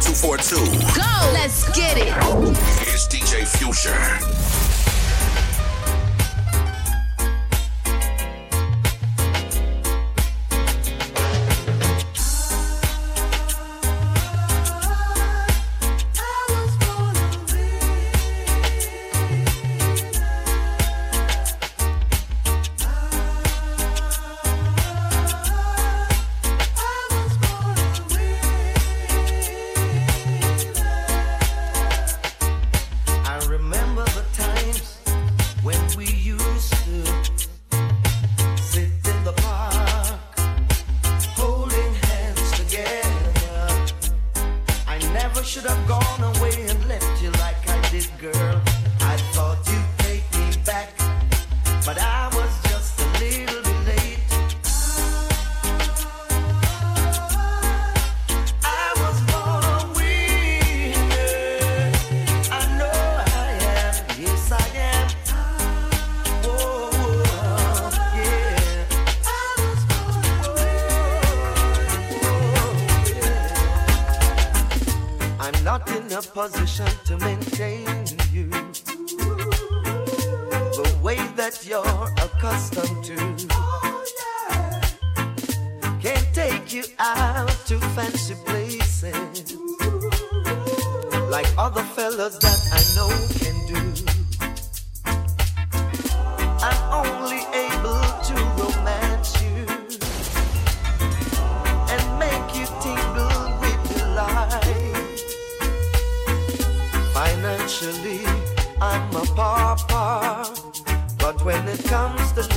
242. Go! Let's get it. It's DJ Future.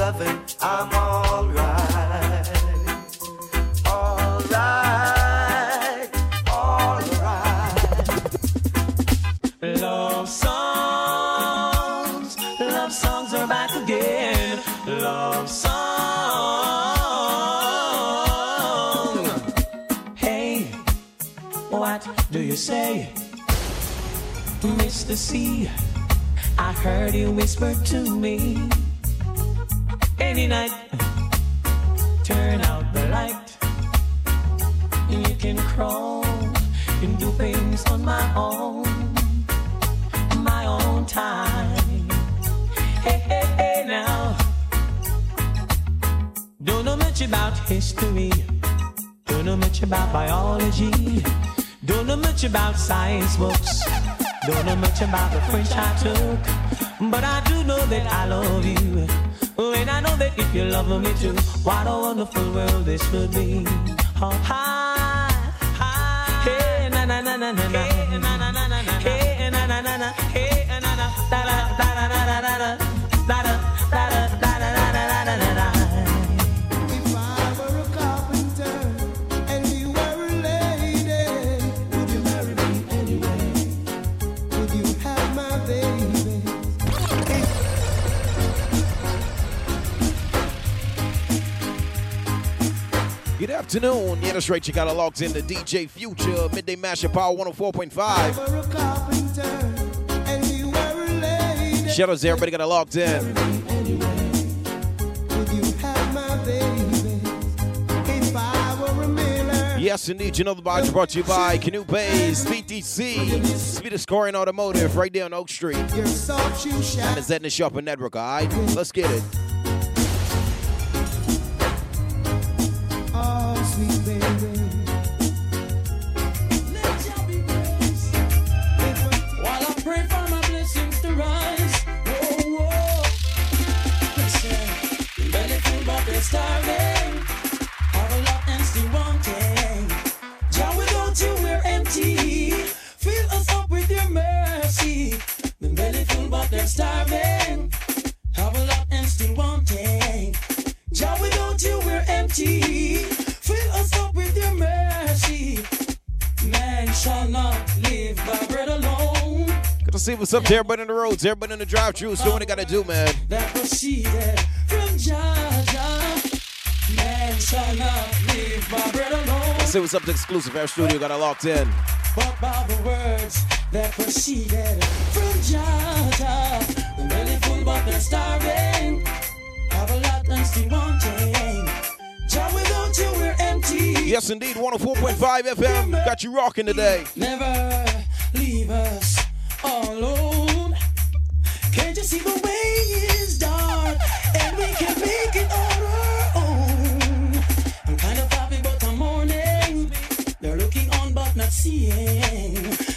loving, I'm alright. Alright, alright. Love songs, love songs are back again. Love song. Hey, what do you say? Mr. C, I heard you whisper to me. Turn out the light. You can crawl and do things on my own, my own time. Hey, hey, hey, now. Don't know much about history. Don't know much about biology. Don't know much about science books. Don't know much about the French I took. But I do know that I love you. And I know that if you love me too, what a wonderful world this would be. Oh, hi, hi, hey, na na na na na. Hey. Afternoon. Yeah, that's right. You got to logged in to DJ Future Midday Mashup Power 104.5. Shout out to everybody got logged in. Yes, indeed. You know the box brought to you by Canoe Bays, BTC, Speed of Scoring Automotive, right there on Oak Street. And the Zetna Shopping Network, all right? Let's get it. What's up to everybody on the roads, everybody on the drive throughs doing what they gotta do, man. That proceeded from Georgia. Man shall not leave my bread alone. Let's see what's up to exclusive air studio, got it locked in. But by the words that proceeded from the belly full but they're starving. Have a lot and still wanting. Jah without you we're empty. Yes, indeed. 104.5 FM. Got you rocking today. Never leave us alone. Can't you see the way is dark and we can make it on our own? I'm kind of happy, but I'm mourning. They're looking on but not seeing.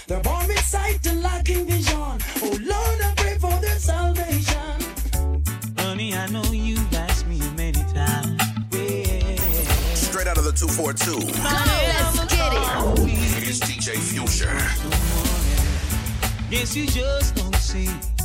They're born with sight and lacking vision. Oh Lord, I pray for their salvation. Honey, I know you've asked me many times. Yeah. Straight out of the 242. Let's get it. It's DJ Future. Guess you just don't see.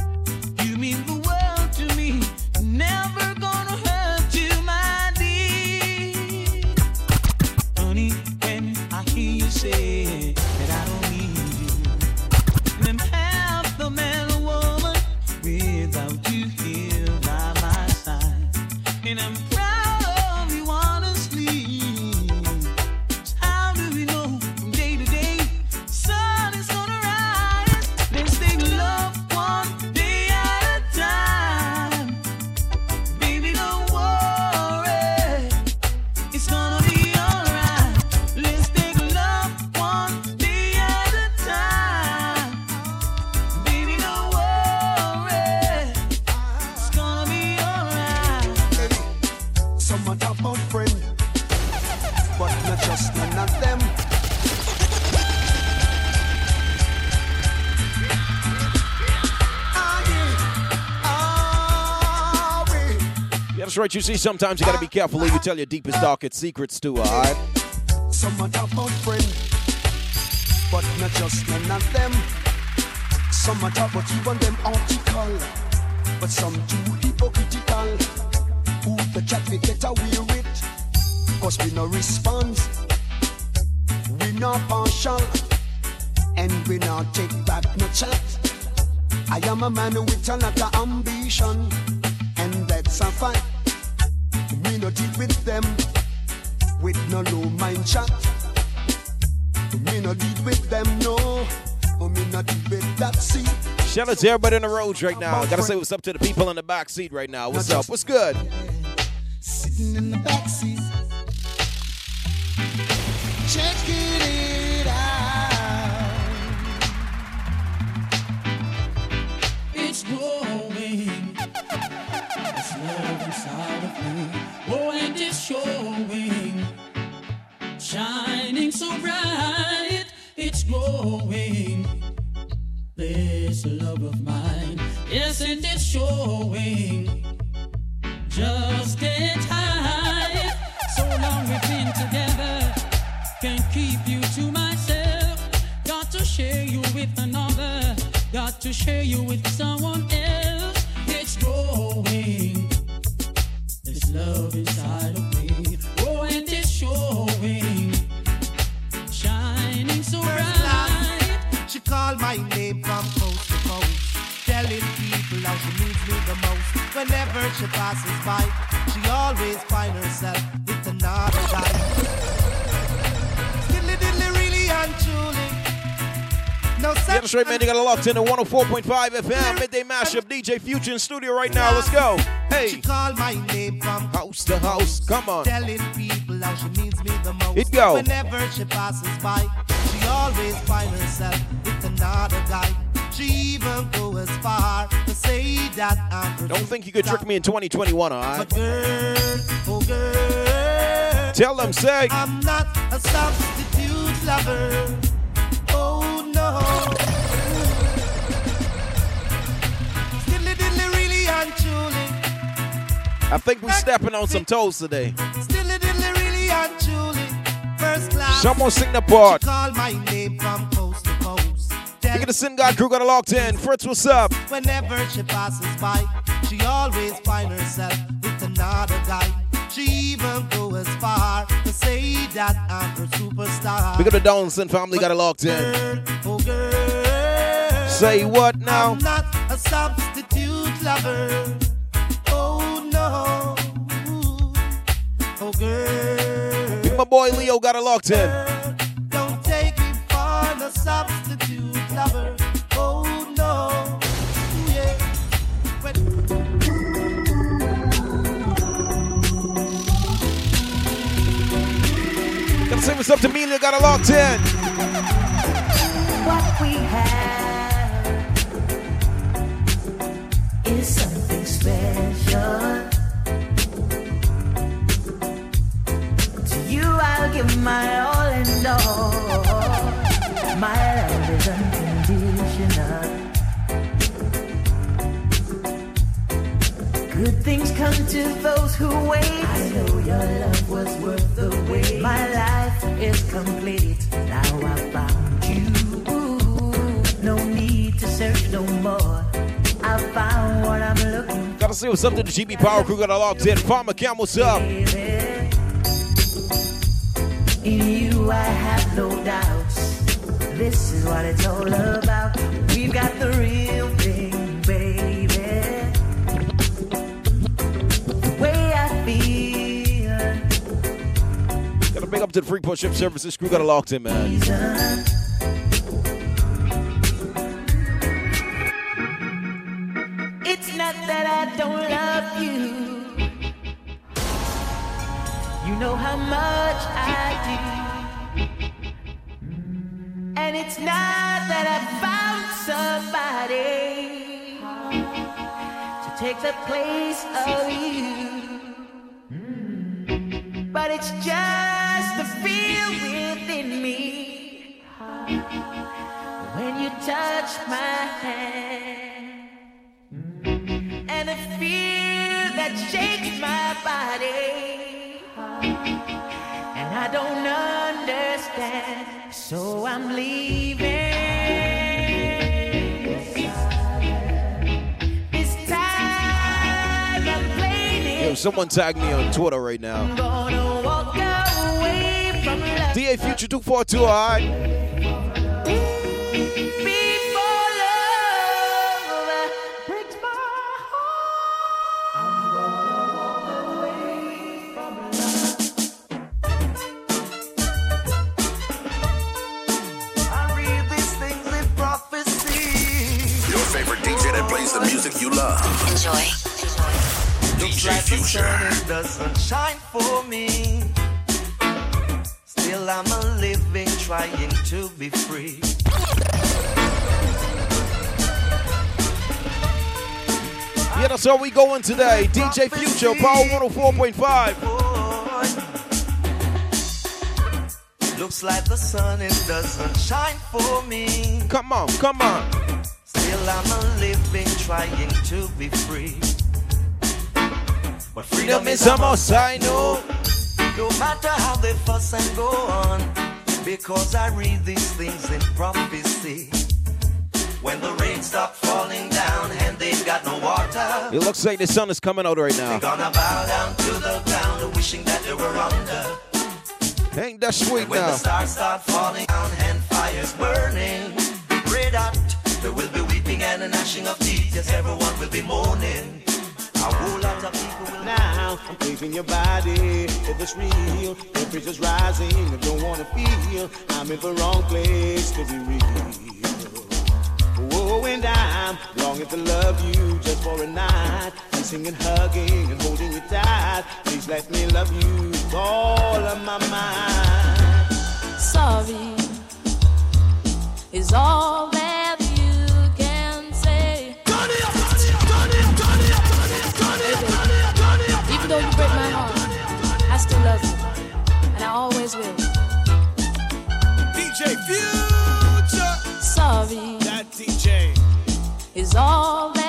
Right. You see, sometimes you gotta be careful who you tell your deepest, darkest secrets to, alright? Some a talk about friend, but not just none of them. Some a talk about even them article, but some too hypocritical. Who the chat we get away with? Cause we no response, we no partial, and we no take back no chat. I am a man with a lot of ambition, and that's a fact. Me no deal with them with no low mind chat. Me no deal with them, no. Oh, me no deal with that see. Shout out to everybody in the roads right now. Gotta say what's up to the people in the back seat right now. What's up? What's good? Sitting in the back seat. Love inside of me. Oh, and it's showing. Shining so bright. It's glowing. This love of mine. Yes, and it's showing. Just get high. So long we've been together. Can't keep you to myself. Got to share you with another. Got to share you with someone else. It's growing. Love inside of me. Oh, and it's showing. Shining so bright. She called my name from coast to coast, telling people how she needs me the most. Whenever she passes by, she always finds herself with another guy. No Yeah, that's right, man. You got it locked in to 104.5 FM. Midday mashup. DJ Future in studio right now. Let's go. Hey. She called my name from House to house. Come on. telling people how she needs me the most. It go. Whenever she passes by, she always finds herself with another guy. She even go as far to say that I'm Don't think you could trick me in 2021, all right? But girl, oh girl, Tell them, say. I'm not a substitute lover. I think we're stepping on some toes today. Diddly diddly really and truly. First class. Someone sing the part. Called my name from coast to coast. Tell Look at the Sin God crew got locked in. Fritz, what's up? Whenever she passes by, she always finds herself with another guy. She even go as far to say that I'm her superstar. We got the Donaldson family got it locked in. Oh girl, Say what now? I'm not a substitute lover. Oh no, oh girl. Big my boy Leo got it locked in. Don't take me for the substitute lover. Say what's up to Amelia, got a locked in. What we have is something special. To you, I'll give my all and all. My love is unconditional. Good things come to those who wait. I know your love was worth the wait. My life is complete. Now I found you. No need to search no more. I found what I'm looking Gotta say what's up to the GB Power Crew, got a locked in. Farmer Cam, what's up? In you, I have no doubts. This is what it's all about. We've got the real up to the Free Push Up Services crew, got a locked in, man. It's not that I don't love you. You know how much I do. And it's not that I found somebody to take the place of you. But it's just when you touch my hand. And a fear that shakes my body. And I don't understand, so I'm leaving. This time I'm playing Yo, someone tag me on Twitter right now. I'm gonna walk away from love. DJ Future 242, alright? Before love breaks my I read these things in prophecy. Your favorite DJ that plays the music you love. Enjoy. Looks DJ like the Future. sun it doesn't shine for me. Still, I'm a living, trying to be free. Yeah, that's how we going today. DJ Future, Power 104.5. Boy. Looks like the sun it doesn't shine for me. Come on, come on. Still, I'm a living, trying to be free. But freedom is a must, I know. No matter how they fuss and go on, because I read these things in prophecy. When the rain stops falling down and they've got no water, It looks like the sun is coming out right they're now. gonna bow down to the ground, wishing that they were under. Ain't that sweet When the now? stars start falling down and fires burning, pray that there will be weeping and a gnashing of teeth. Yes, everyone will be mourning. A whole lot of people will Now I'm thinking your body, if it's real, temperature's rising, I don't wanna feel I'm in the wrong place to be real. Oh, and I'm longing to love you just for a night, kissing and hugging and holding you tight. Please let me love you with all of my mind. sorry is all that always will. DJ Future. Sorry That DJ. is all that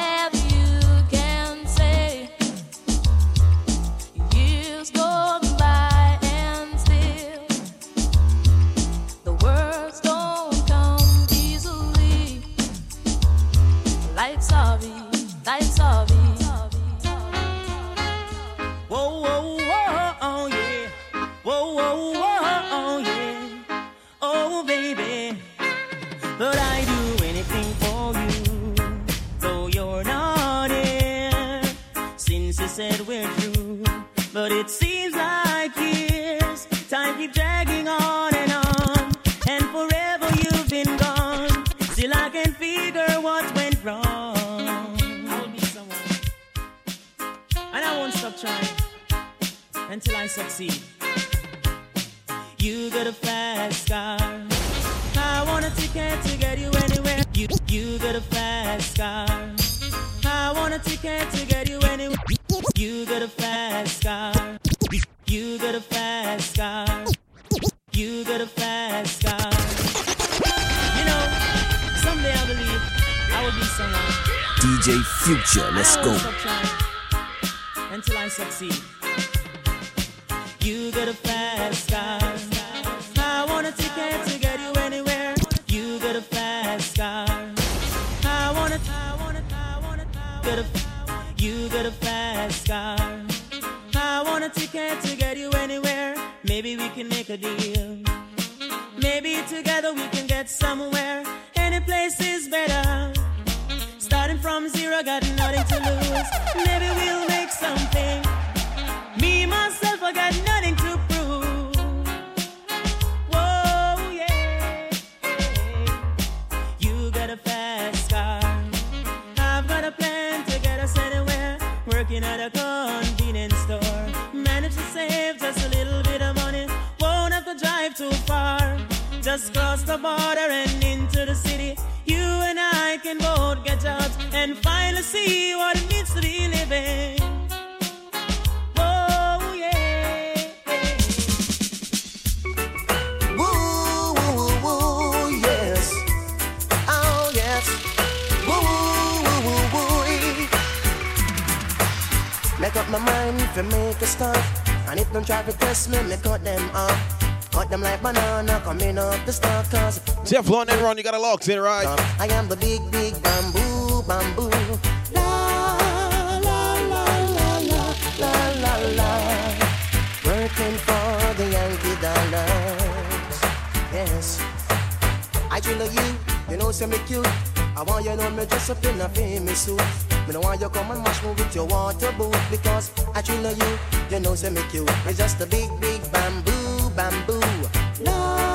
Working at a convenience store. Manage to save just a little bit of money. Won't have to drive too far. Just cross the border and into the city. You and I can both get jobs and finally see what it means to be living. Make up my mind if you make a start. And if them try to test me, me cut them off. Cut them like banana coming up the stalk. Cause Teflon and Ron, you got a locks in, right? I am the big, big bamboo, bamboo. La, la, la, la, la, la, la, la. Working for the Yankee dollars. Yes. I drill you, you know, say me cute. I want you know me dress up in a famous suit. Me don't want you come and mash me with your water boot because I drill you, you know, say me cute. It's just a big, big bamboo, bamboo. La,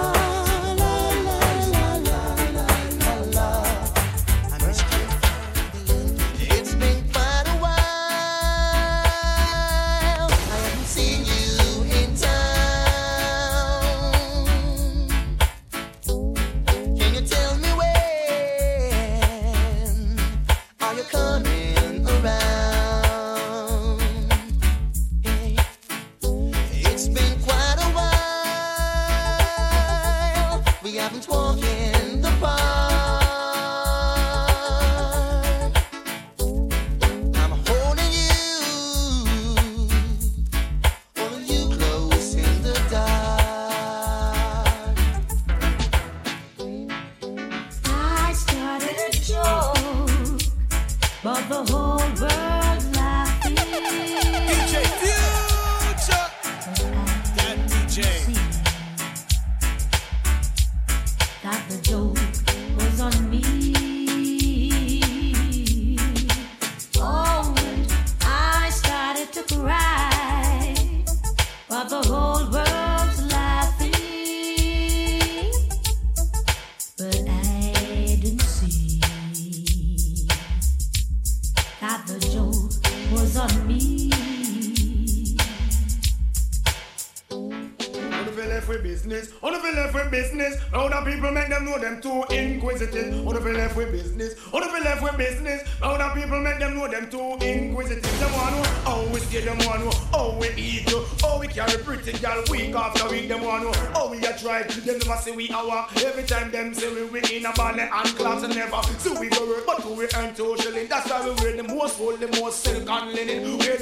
say we our. Every time them say we we in a ballet and class and never. So we go work, but we earn shilling? That's why we wear the most gold, the most silk and linen. Wear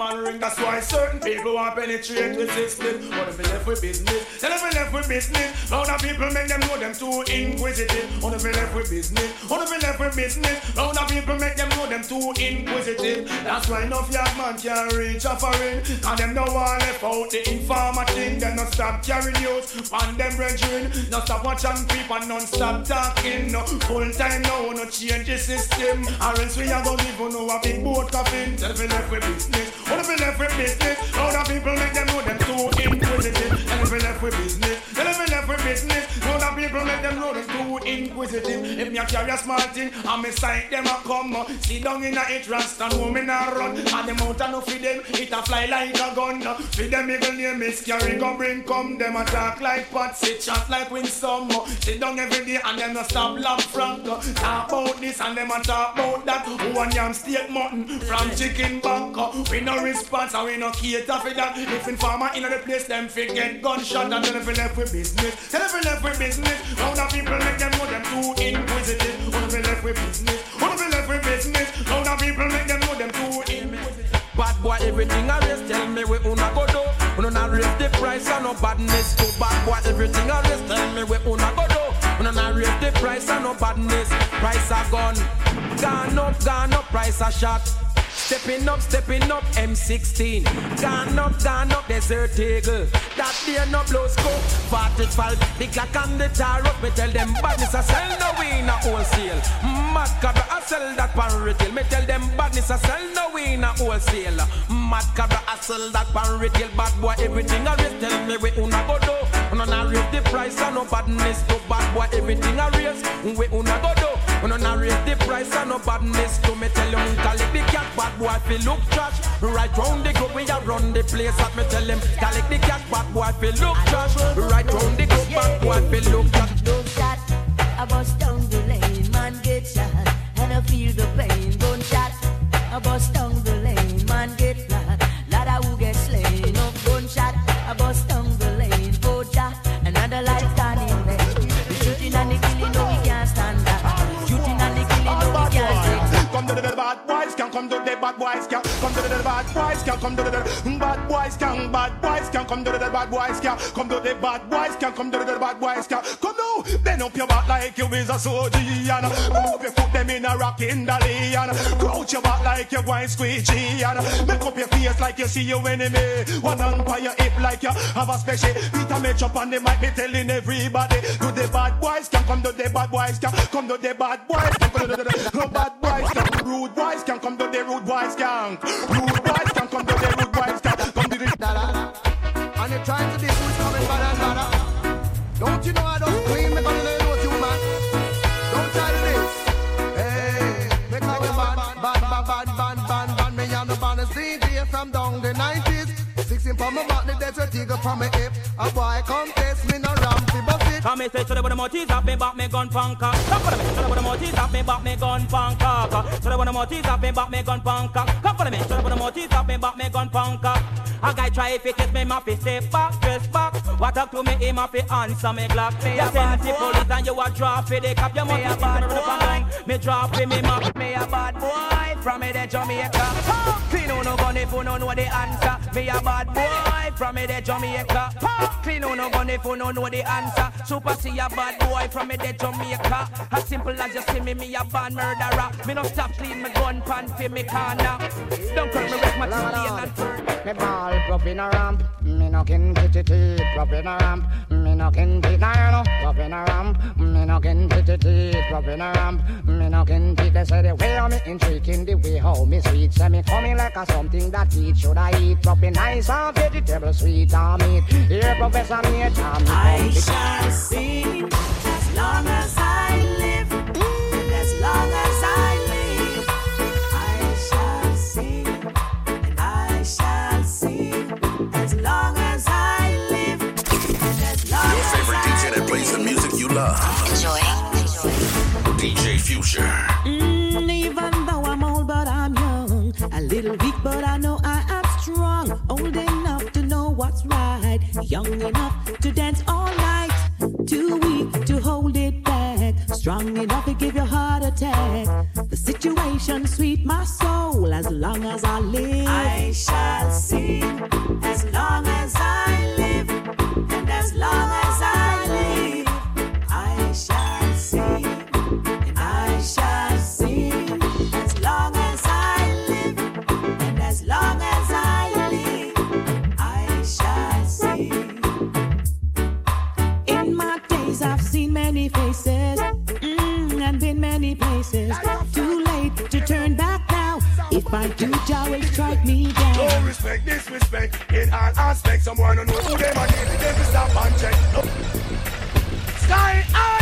diamond ring. That's why certain people want penetrate with system. If we left with business, then we left with business, now the people make them know them too inquisitive. If we left with business, if we left with business, now the people make them know them too inquisitive. That's why enough young man can't reach a foreign. And them no want left out the informer thing. Them not stop carrying news on them brethren. No stop watching people non-stop talking. No full time now, no change the system. Or else we are gonna live on a big boat coffin. Tell me left with business. Wanna be left with business. All the people make them know them too inquisitive. And if we left with business, then if we left with business, all the people make them inquisitive. If me a carry a small thing, and me sight them a come. Sit down in a rust and woman a run. And them out no feed them, it a fly like a gun. Feed them name is carry go bring come. Them a talk like pot, sit shot like win some. Sit down every day and them no stop love frank. Talk about this and them a talk about that. One yam steak mutton from chicken back. We no response and we no cater for that. If informer in the place, them forget gunshot and then if we left with business. Then if we left with business, how the people make them know them too inquisitive. When we left with business, when we left with business, how the people make them know them too inquisitive. Bad boy, everything I raise, tell me where una go do. Una not raise the price and no badness. To bad boy, everything I raise, tell me where una go do. Una not raise the price and no badness. Price a gun, gone up, gone up, price a shot. Stepping up, stepping up, M16. Gone up, gone up, desert eagle. That day no blow scope. It fall, the clock and the tar up. Me tell them badness I sell no a wholesale. Mad cabra I sell that pan retail. Me tell them badness I sell no a wholesale. Mad cabra I sell that pan retail. Bad boy everything I raise. Tell me we una go do. Una not raise the price and no badness. To bad boy everything I raise. We una go do. Una not raise the price and no badness. To me tell you collect the cat bad boy fi look trash. Right round the globe we a run the place. At me tell him collect the cat bad boy fi look trash. Right round the globe bad boy fi look trash. Don't shot, I bust down the lane, man get shot, and I feel the pain. Don't shot, I bust down can come to the bad boys can come to the bad boys can come to the bad boys can bad boys can come to the bad boys can come to the bad boys can come to the bad boys can come now bend up your back like you is a soldier and move your foot them in a rocking dolly and crouch your back like you going squeegee and make up your face like you see your enemy one hand by your hip like you have a special Peter Mitch up on the mic be telling everybody to the bad boys can come to the bad boys can come to the bad boys can come to the bad boys can rude boys can come to the rude boys can rude boys can come to the rude boys can come to the And you're trying to be who's coming bad and badder. Don't you know I don't make all the know you man. Don't try to this. Hey, make like a bad, bad, bad, bad, bad, bad, bad. Me and the band is DJ from down the 90s. Sixteen from my back, the desert eagle from my hip. A boy come test me, no rampy but it. Come me say to the bottom of teeth up me back me gun panka. Come for me. To the bottom of teeth up me back me gun panka. To the bottom of teeth up me back me gun panka. Come for me. To the bottom of teeth up me back me gun panka. A guy try if it test me, ma fi step back, dress back. What talk to me, him a fi answer me glock. Me a send the police and you a drop for the cop. You must be bad boy. Me drop for me map. Me a bad boy from me the Jamaica. Clean on no gun if you no know the answer. Me a bad boy from me the Jamaica. Clean on no gun if you no know the answer. Super see a bad boy from me the Jamaica. As simple as you see me, me a bad murderer. Me no stop clean me gun pan for me corner. Don't call me wreck my teeth and. Me ball prop in a ramp, me no kin titty teeth prop in a ramp, me no kin teeth na no prop in a ramp, me no kin titty teeth prop in a ramp, me no kin teeth. They say the way how me intriguing, the way how me sweet, say me coming like a something that eat should I eat, propping nice and vegetable sweet and meat. Here Professor me a jam. I shall sing as long as I live, and as long as I live, I shall sing, and I shall sing as long as I live, and as long Your as favorite I DJ that plays the music you love. Enjoy. DJ Future. Mm, situation sweet my soul as long as I live. I shall sing to Jah will strike me down. No respect, disrespect in all aspects. Someone who know who and need them to stop and check. No. Sky, are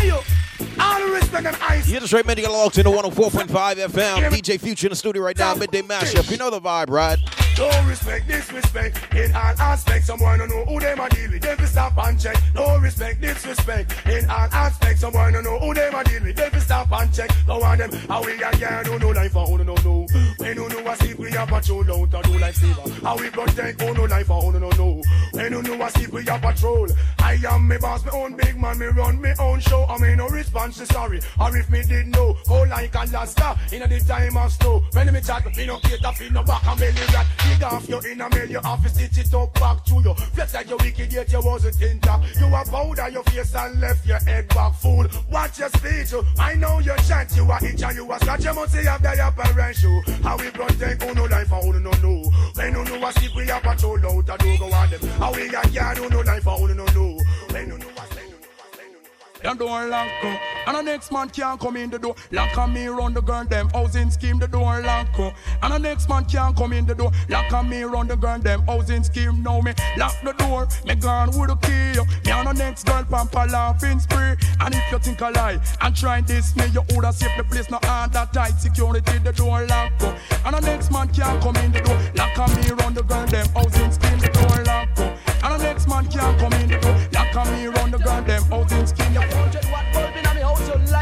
You're the straight man, you got locked into 104.5 FM. DJ Future in the studio right now, midday mashup. You know the vibe, right? No respect, disrespect in all aspects. Someone who know who them a deal with. Them to stop and check. No respect, disrespect in all aspects. Someone who know who them a deal with. Them to stop and check. Go on them. How we a girl do no life who no know. When you know a a patrol out and do like fever. How we protect who oh, no life for who no know. When you know a sleep, we a patrol. I am me boss, me own big man, me run me own show. I mean no response sorry. Or if me did know, go like Alaska in the time of snow. When me chat, me no cater for no back and belly rat. Dig off your inner mail, you have to stitch it up back to you. Flex like your wicked yet you wasn't intact. You a powder your face and left your head back fool. Watch your speech, you. I know your chant, you a itch and you a scratch. You must say have the apparent show. How we protect who no life and who no know. When you know a sleep, we a patrol out and do go on them. How we a yard who no life and who no know. When you know a The door lock uh, And the next man can't come in the door. Lock on me run the girl them housing scheme The door lock uh, And the next man can't come in the door. Lock on me run the girl them housing scheme Now me. Lock the door Me gone with the key Me and the next girl pamper laughing spree. And if you think I lie And try this me You woulda save the place No that tight. Security the door lock uh, And the next man can't come in the door. Lock on me run the girl them housing scheme The door lock uh, And the next man can't come in the door. Lock on me run the girl them housing scheme You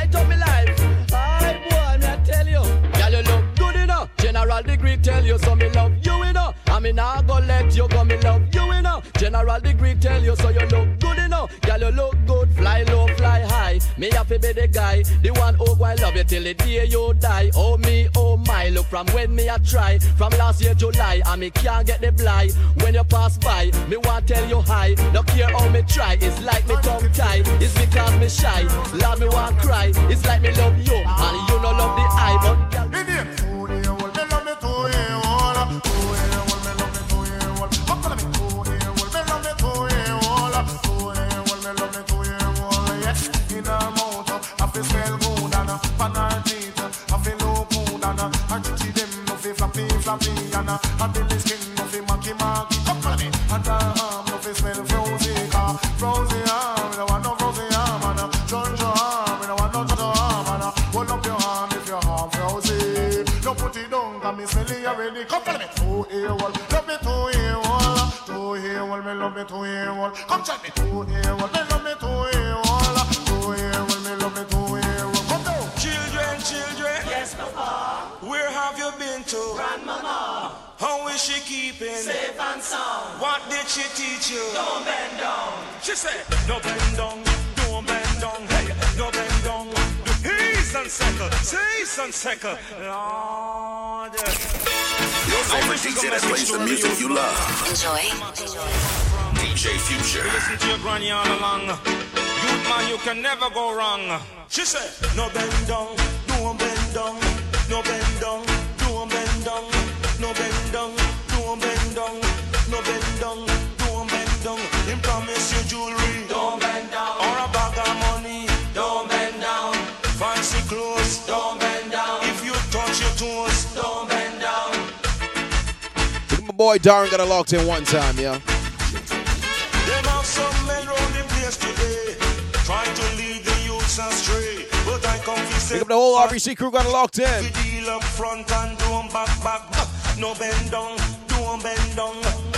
light up my life. Aye, boy, me I tell you. Girl, you look good enough. General degree tell you, so me love you enough. I mean, I go let you go, me love you. General degree tell you, so you look good enough. Girl, you look good, fly low, fly high. Me have to be the guy, the one who I love you till the day you die. Oh me, oh my, look from when me I try. From last year July, and me can't get the blind. When you pass by, me want tell you hi. No care how me try, it's like me tongue tie. It's because me shy, love me want cry. It's like me love you, and you no love the eye, but. Down. She said, no bend down, don't bend down, hey, no bend down. He's on second, he's on second. Lord. Your favorite DJ that plays the music you love. Enjoy. DJ Future. Listen to your granny all along. Youth man, you can never go wrong. She said, no bend down, don't bend down, no bend down, don't bend down, no bend down, don't bend down, no bend down, don't bend down. Him promise you jewelry, Don't bend down. or a bag of money, Don't bend down. fancy clothes. Don't bend down. If you touch your toes, Don't bend down. My boy Darren got it locked in one time, yo. Them have some men round the place today, trying to lead the youths astray. But I come to up the whole RBC crew got it locked in. We deal up front and don't back, back, back. No bend down, don't bend down, no bend down.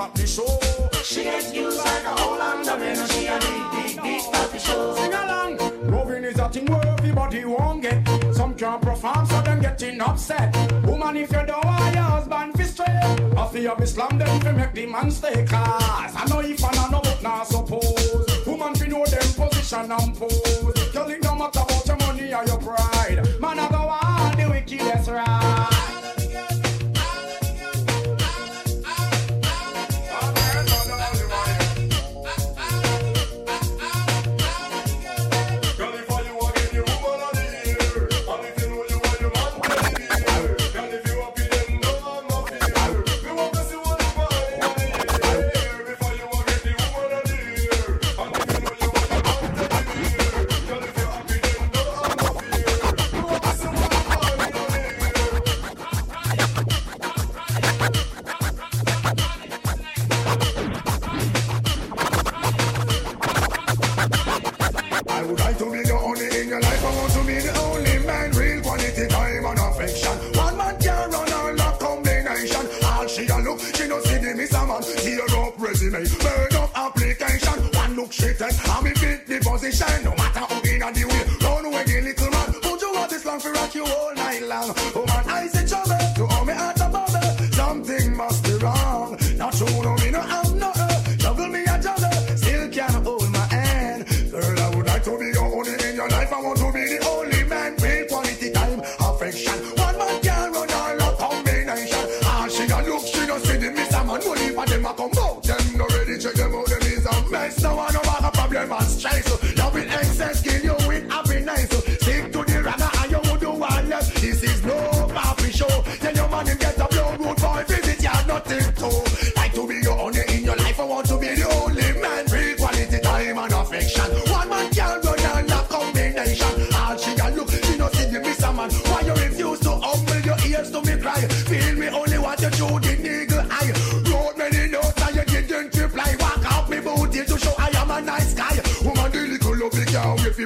them the show. She get used like a whole underwear, she a big, big, big flap the show. Sing along. Loving is a thing where everybody won't get. Some can't perform, so them getting upset. Woman, if you don't want your husband fi straight, I feel be slam them fi make the man stay class. I know if I know what not suppose. Woman fi know them position and pose. on the way. Run away, little man. Would you want this long for rock you all night long?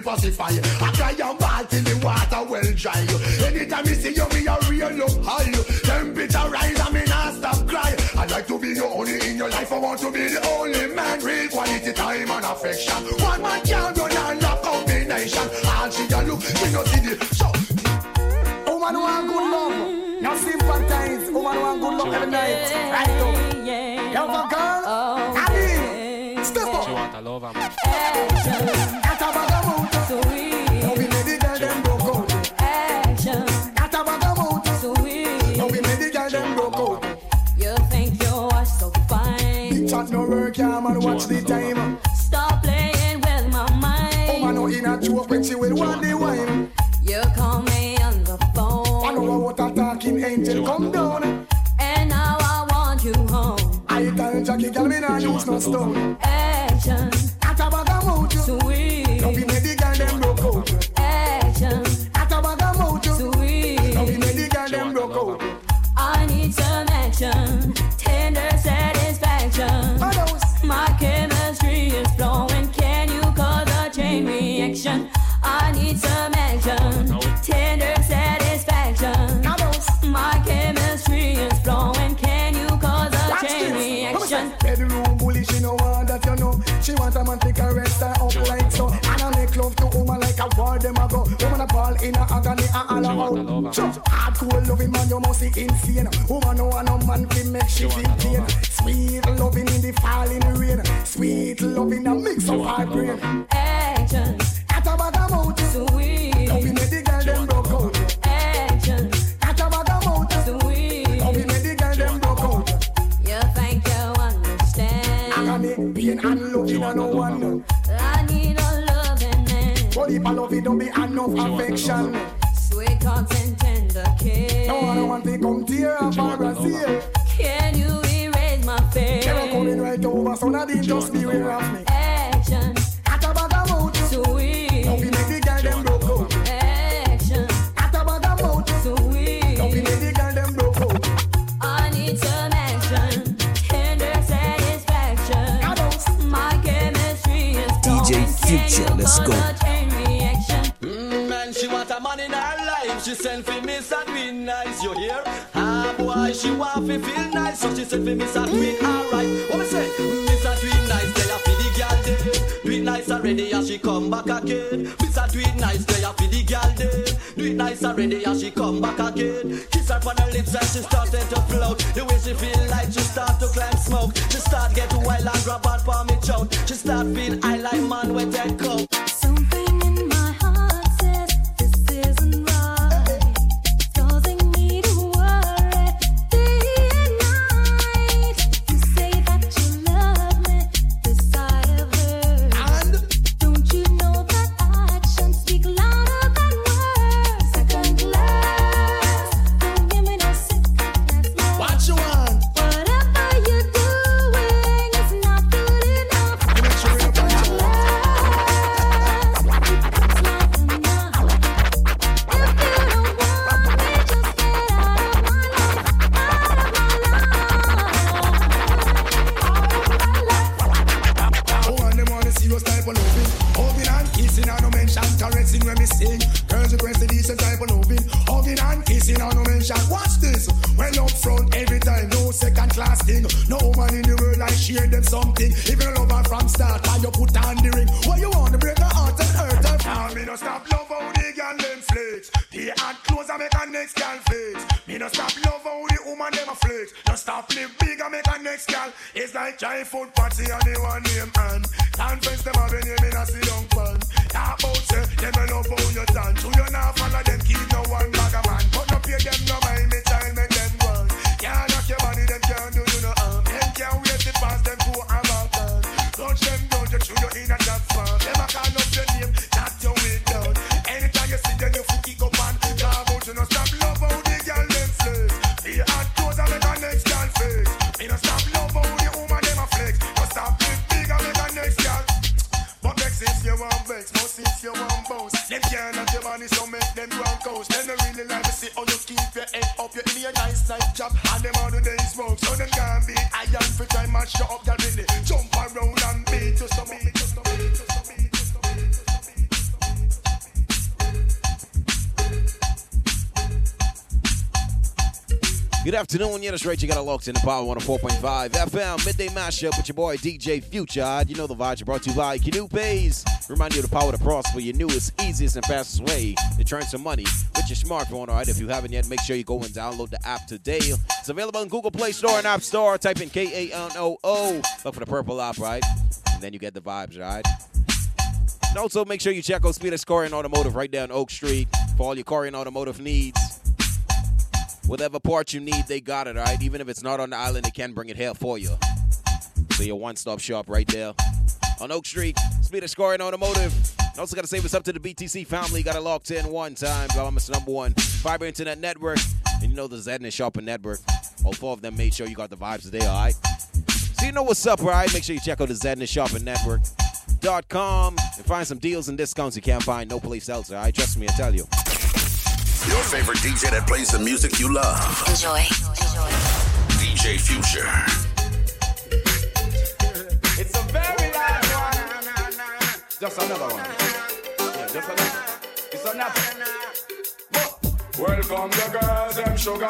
pacify. I cry and ball till the water well dry. Anytime you see you, me a real up high. Temperature rise and me not stop cry. I like to be your only in your life. I want to be the only man. Real quality time and affection. One man can't run and love combination. All she can look, she no see the show. Woman want good love. No sympathize. Woman want good love every night. Right up. Yeah. Have a girl. walking angel, come down. And now I want you home. I tell Jackie, girl, me not use no stone. Action. I Atabaga, won't you? Sweet. in a agony and all out. Hardcore loving man, you must be insane. Woman, no one, no man can make she in pain. Sweet loving in the falling rain. Sweet loving a mix of high brain. people love it, don't be enough affection. Sweet hearts and tender care. No I don't want to come tear up our Brazil. Can you erase my face? Can I come in right over, so now they just beware of me. she send for me and we nice, you hear? Ah boy, she want to feel nice, so she send for me and we alright. What me say? Miss and we nice, tell her for the girl day. Do it nice already as she come back again. Miss and do nice, tell her for the girl day. Do it nice already as she come back again. Kiss her on the lips and she started to float. The way she feel like she start to climb smoke. She start get wild and grab out for me throat. She start feel I like man with that coke. In a job farm. Afternoon, yeah, that's right. You got a locked in the Power 104.5 FM midday mashup with your boy DJ Future. You know the vibes are brought to you by Kanoo Pays. Remind you of the power to prosper, your newest, easiest, and fastest way to turn some money with your smartphone. All right, if you haven't yet, make sure you go and download the app today. It's available in Google Play Store and App Store. Type in K A N O O. Look for the purple app, right? And then you get the vibes, right? And also make sure you check out SpeedX Korean Automotive right down Oak Street for all your Korean automotive needs. Whatever part you need, they got it, all right? Even if it's not on the island, they can bring it here for you. So your one-stop shop right there on Oak Street. SpeedX Korean Automotive. Also got to say what's up to the BTC family. Got it locked in one time. Bahamas number one fiber internet network. And you know the Zen and Shopping Network. All four of them made sure you got the vibes today, all right? So you know what's up, right? Make sure you check out the Zen and Shopping Network. Dot com and find some deals and discounts you can't find no place else, all right? Trust me, I tell you. Your favorite DJ that plays the music you love. Enjoy. DJ Future. It's a very loud one. Just another one. Yeah, just another. It's another. One. Welcome the girls, them sugar.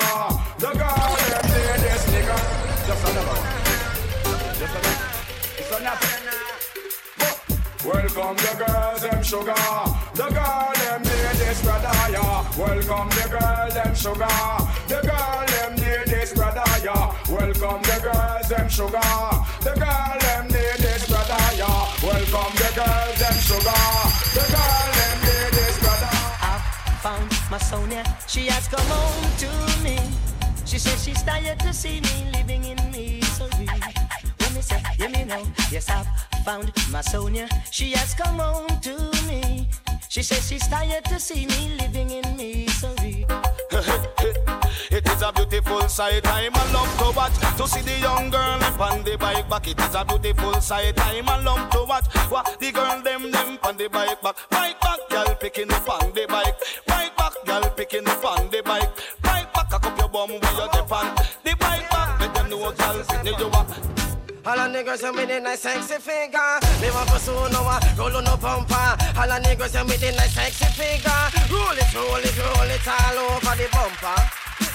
The girls, them ladies, nigga. Just another one. Just another. It's another. Welcome the girls, them sugar. The girl, them ladies, brother. Welcome the girl, them sugar. The girl, them ladies, brother. Welcome the girls, them sugar. The girl, them ladies, brother, yeah. Welcome the girls, them sugar. The girl, them ladies, brother. I found my Sonia. She has come home to me. She says she's tired to see me living in misery. When me say, hear me now, yes I've found my Sonia. She has come home to me. She says she's tired to see me living in misery. It is a beautiful sight, I'm a love to watch To see the young girl on the bike back. It is a beautiful sight, I'm a love to watch What the girl them them on the bike back. Bike back, girl picking up on the bike. Bike back, girl picking up on the bike. Bike back, cock up your bum where you dip on The bike back, let them know girl you up All the niggas them with the nice sexy figure. Me want pursue no one, roll on no bumper. All the niggas them with the nice sexy figure. Roll it, roll it, roll it all over the bumper.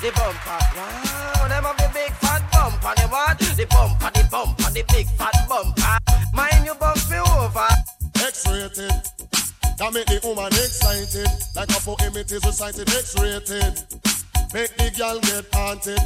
The bumper, wow, them have the big fat bumper. They want the bumper, the bumper, the big fat bumper. Mind you bump me over. X-rated. That make the woman excited. Like a poem it is recited. X-rated. Make the girl get haunted.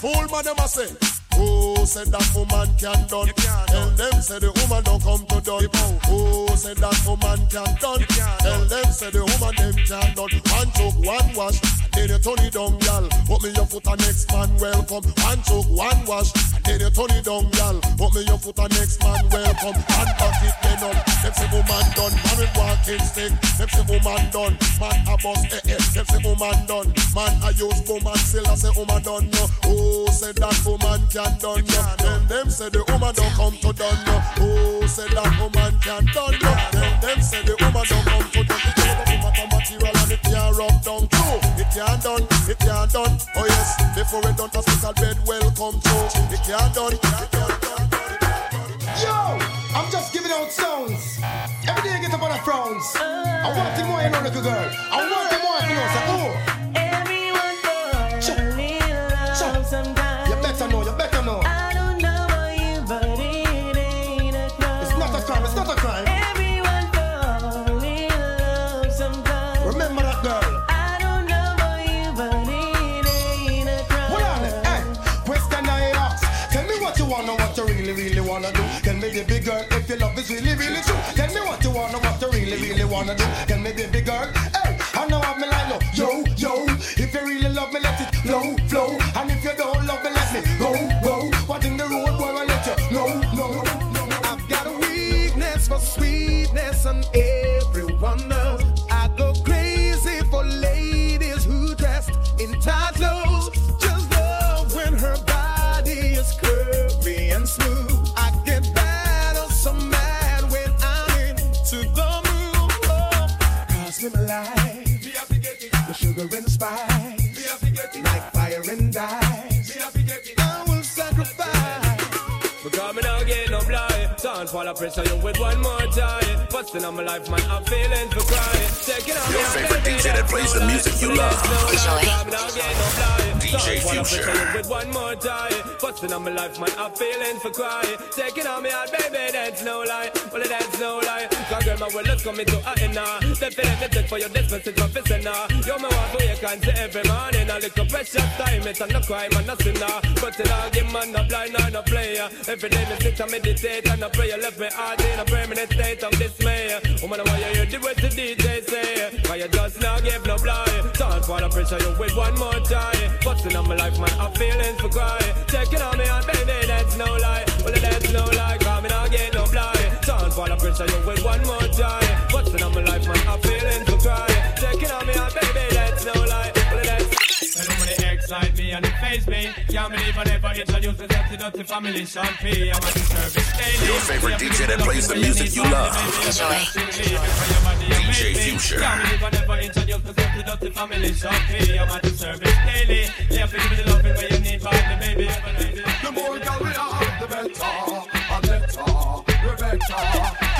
Fool man them a say. Who said that woman can done? Tell them say the woman don't come to done. Who said that woman can done? Tell them say the woman them can done. One took one wash, then you turn it down, gal. Put me your foot on next man welcome. One took one wash, then you turn it down, gal. Put me your foot on next man welcome. And back it then up. Them say woman done, married walking stick. Them say woman done, man a bust eh eh. Them say woman done, man a use woman still I say woman done no. Who said that woman can done no? Then them say the woman don't come to done no. Who said that woman can done no? Then them say the woman don't come to done. It can't go matter material and it can't rub down too. It can't done, it can't done. Oh yes, before it done hospital bed welcome to. It can't done. Yo, I'm just giving out sounds. Every day I get up on a frowns. I want the more you know, little girl. I want the more you know, say, oh. Baby girl, if your love is really, really true. Tell me what you wanna, what you really, really wanna do. Tell me, baby girl, hey, I know I'm like, no, yo, yo. If you really love me, let it flow, flow. And if you don't love me, let me go, go. What in the road, boy, I let you know, no, no. I've got a weakness for sweetness and everyone blind Don't fall a pressure you with one more time Busting on my life man I'm feeling for crying Taking on Your favorite DJ that plays the music you love. that's no. Enjoy. Because me not get no DJ a Future. with one more time Busting on my life man I'm feeling for crying Taking on me out baby that's no lie. Well that's no lie. Cause girl my world is coming to a end now Definitely take for your it's professor now You're my wife who you can see every morning. A little precious time it's no crime and no sinner But you know give man no blind or no player. Every day me sit and meditate and I pray you left me heart in a permanent state of dismay. Woman why you hear the words the DJ say. Cause you just not give no blind Don't fall the pressure you with one more time Busting on my life man? I'm feeling for cry Checking on me and baby that's no lie. Well that's no lie. Not get no blind. Don't fall the pressure you with one more time me and it face me. Can't believe I never introduced myself to dirty family. Sean P. I'm at the service daily. Your favorite DJ that plays the music you love. DJ Future. Can't believe I never introduced myself to dirty family. Sean P. I'm at the service daily. Yeah, give me the loving where you need, baby, baby. The more girl we have, the better, and better, the better.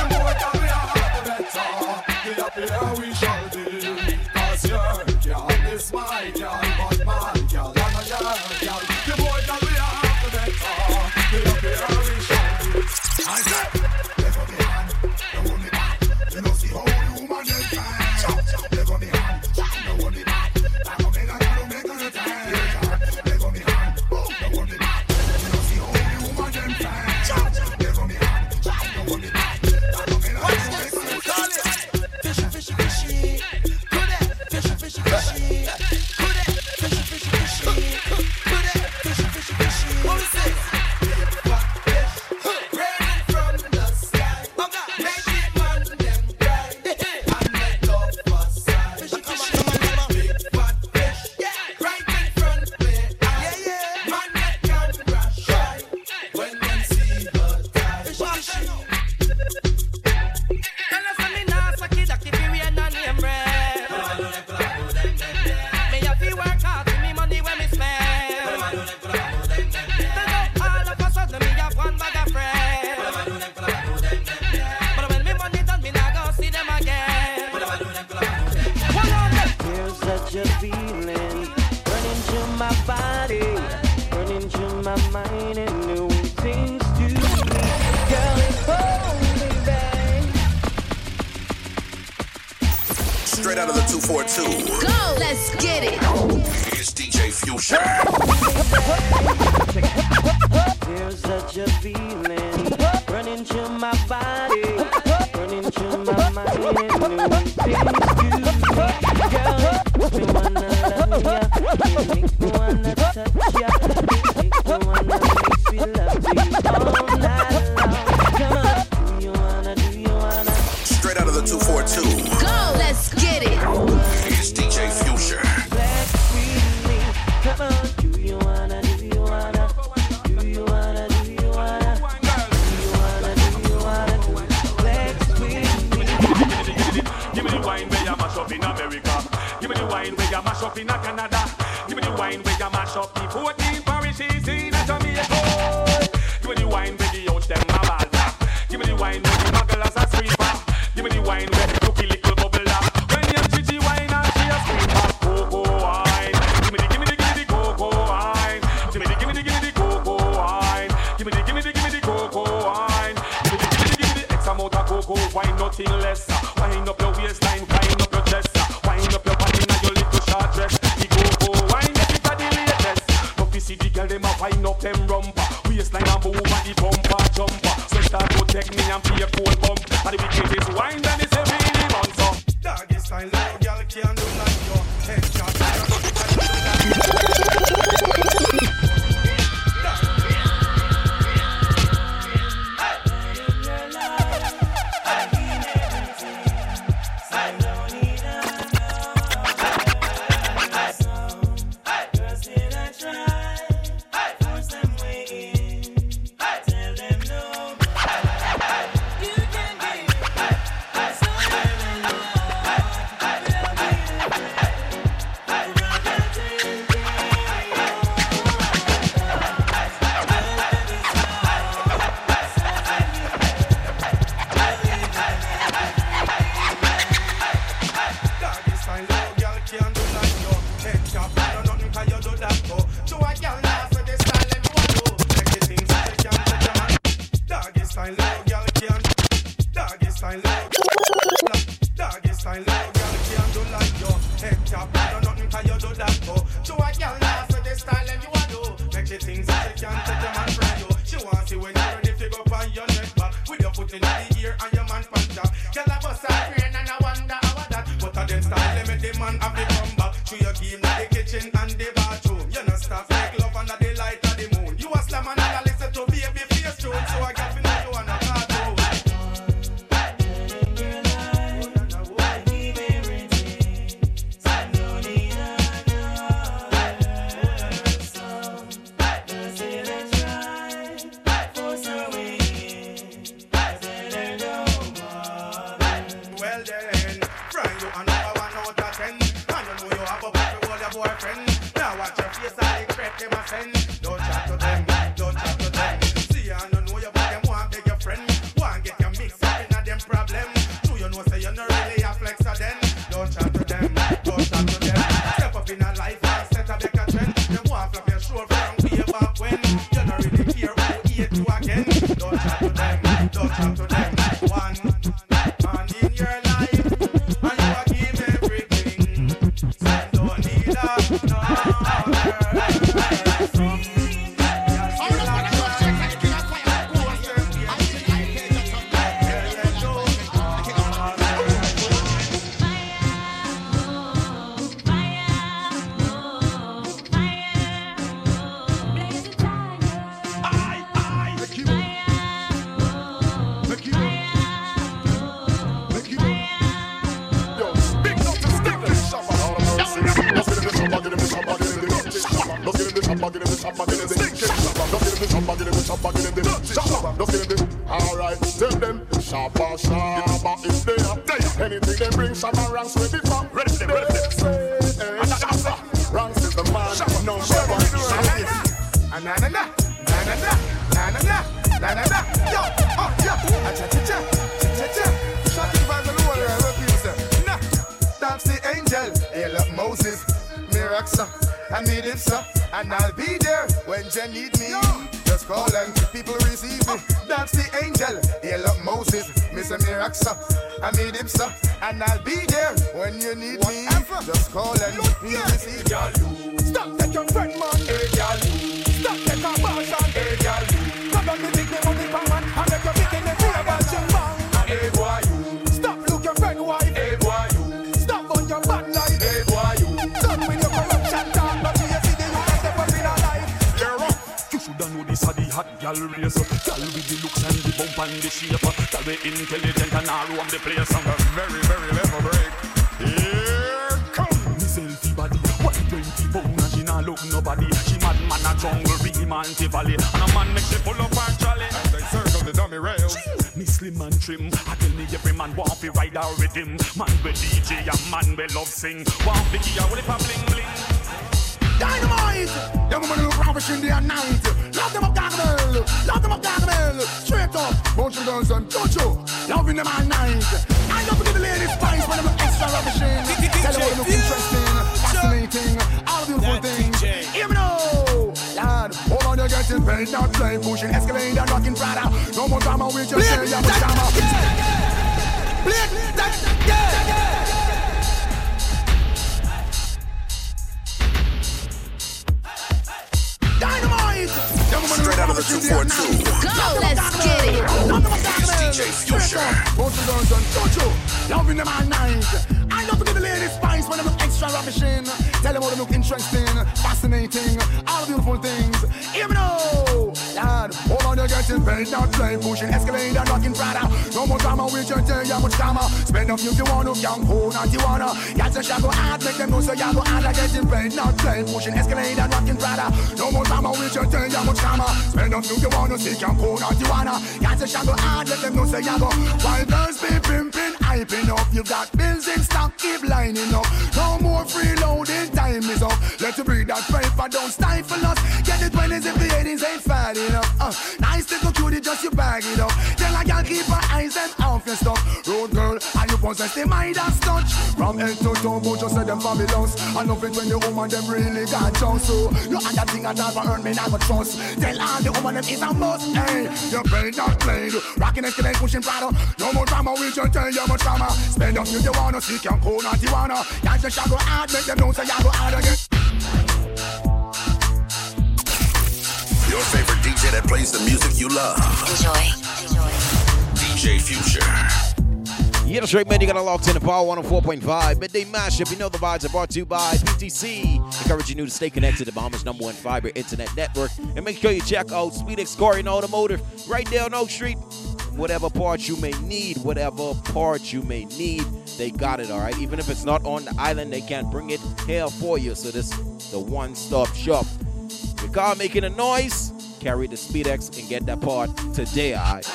Up in Canada. Give me the wine where you mash Style, like girl can't do like you. Take your bad or nothing can you do that for. To a girl laugh with this style and you a do. Make the things that you can't take your man from you. Abasha. valley. And a man make she pull up her trolley. And they circle the dummy rail. Me slim and trim. I tell me every man want to ride out with him. Man we DJ, and man we love sing. Want to give a whip a bling. Well, not play, pushing, escalating, and rocking Prada. No more drama, we just say I'm a drama. Blade, that, yeah. Number 242. Go, let's get it. DJ Future. Both the guns on Jojo, loving them all night. I love to give the ladies spice when they look extra ravishing. Tell them how they look interesting, fascinating, all beautiful things. Hear me now, lad. Hold on, you're getting paid, not play, pushing Escalade and rocking Prada. No more drama with your day, you much drama. Spend a few you want to, young ho, not you wanna. I shall go hard, make them know so you go hard. I getting paid, not play, pushing Escalade and rocking Prada. No more drama with your day, you much drama. Spend a few you want to, see young ho, not you wanna. I shall go hard, let them know so you go. While girls be pimping, hyping up, you got bills in stock, keep lining up. No more freeloading, time is up. Let you breathe that paper, don't stifle us. Get the 20s if the 80s ain't fat enough. Uh, nice little cutie, just you bag it up. Tell a girl keep her eyes them off your stuff. Road girl, and you possess the mind as touch. From head to toe, but just say them fabulous. I love it when the woman them really got just so. you No other thing at all for earn me go trust. Tell all the woman them is a must. Hey, you played not played. Rocking Escalade, pushing Prado. No more drama, we just tell you much drama. Spend up you you wanna see can cool not you wanna. Yeah, just go hard, make them know say you go hard again. Your favorite DJ that plays the music you love. Enjoy. Enjoy. DJ Future. Yeah, that's right, man. You got to locked in the Power 104.5 Midday Mashup. You know the vibes are brought to you by BTC. Encouraging you new to stay connected to Bahamas' number one fiber internet network. And make sure you check out SpeedX Korean Automotive right there on Oak Street. Whatever parts you may need, whatever parts you may need, they got it, all right? Even if it's not on the island, they can bring it here for you. So this the one-stop shop. Your car making a noise, carry the SpeedX and get that part today, all right?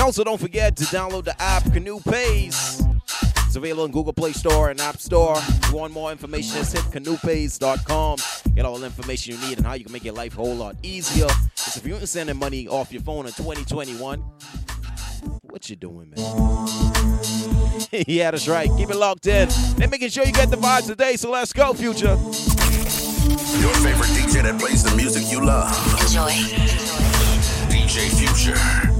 Also, don't forget to download the app Kanoo Pays. It's available in Google Play Store and App Store. If you want more information, just hit kanoopays.com. Get all the information you need and how you can make your life a whole lot easier. Because if you ain't sending money off your phone in 2021, what you doing, man? yeah, that's right. Keep it locked in. And making sure you get the vibes today. So let's go, future. Your favorite DJ that plays the music you love. Enjoy. DJ Future.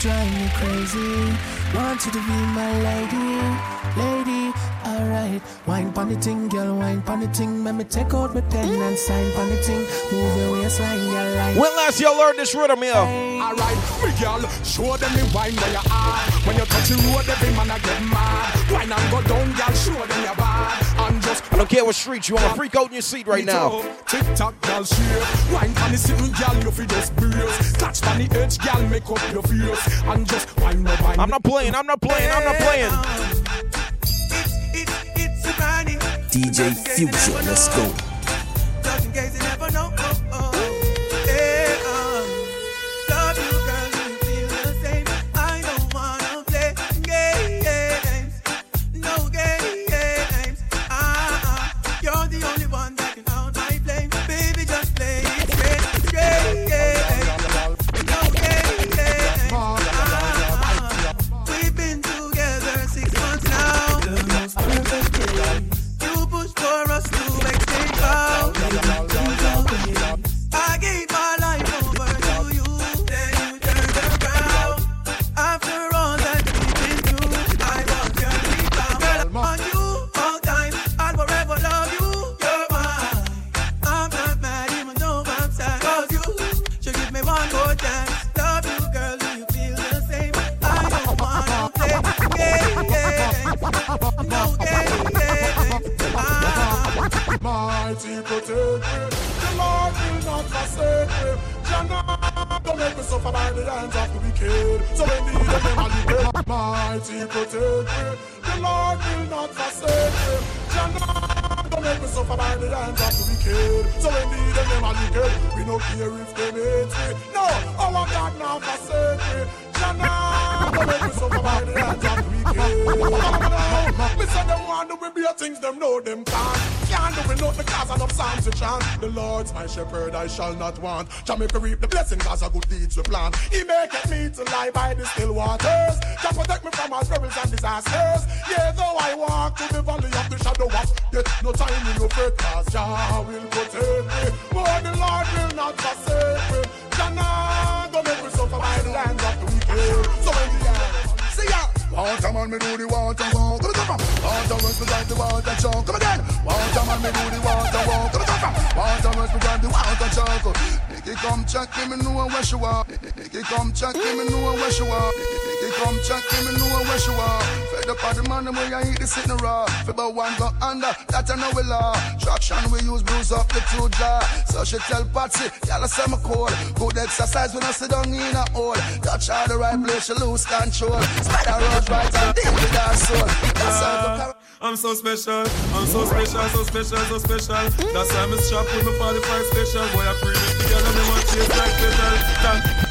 Drive me crazy. Want you to be my lady, lady. Alright, wine pon the ting, girl, wine pon the ting. Let me take out my pen and sign pon the ting. Move your waistline, girl, like. When last y'all learned this rhythm here? Alright, me girl, show them the wine where you are. When you touch the road, every man I get mad. Wine and go down, girl, show them your bad. And just I don't care what street you on. Freak out in your seat right now. Tick tock, girl, shake. Wine pon the sitting, girl, you feel just brace. Catch pon the edge, girl, make up your face. And just wine, no wine. I'm not playing. I'm not playing. I'm not playing. DJ Future, let's go. Shall not want. Jamaica reap the blessings as a good deeds we plant. He maketh me to lie by the still waters. Can protect me from all perils and disasters. Yeah, though I walk through the valley of the shadow of death, no time in no fret, cause Jah will Water man, me do the water walk. Come come. Water runs behind the water choke. Come again. Water man, me do the water walk. Come come. Water runs behind the water choke. Nicky come check me, me know where she walk. Nicky come check me, me know where she walk. Nicky come check me, me know where she walk. Fed up of the man, the way I eat the sitting raw. Fi but one go under, that I know we law. Traction we use bruise up the two jaw. So she tell Patsy, y'all say me cold. Good exercise when I sit down in a hole. Touch all the right place, she lose control. Spider road right and deal with her soul. That's the ah, I'm so special, I'm so special, so special, so special. That's why I'm strapped with my 45 special. Boy, I bring it together, them want chase like special.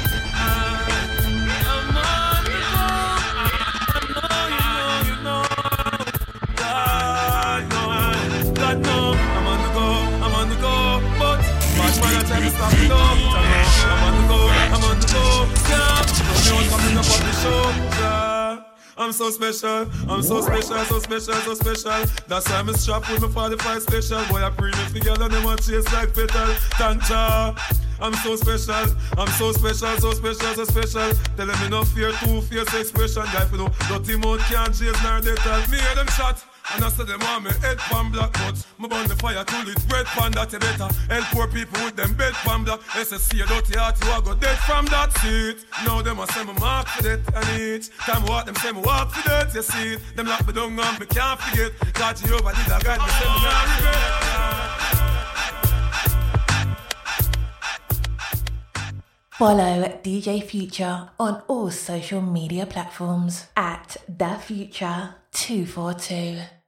It up. I'm on the go, I'm on the go, yeah. No news coming up on the show, yeah. I'm so special, I'm so special, so special, so special. That's why I'm strapped with my 45 special. Boy, I bring it together, them want chase like petal. Tanja. I'm so special, I'm so special, so special, so special. Tell them no fear, two fierce expression. Guy, for no dirty mouth can't chase nor they me hear them shot. And I said them want me head pan black but Me burn the fire to lit bread pan that you better Help poor people with them bed pan black. SSC a dirty heart you a go dead from that seat Now them a say me mark for that and each Time walk them say me walk for that you see. It Them lock me down and me can't forget. God Jehovah did a guide me say me not regret. Follow DJ Future on all social media platforms at The Future 242.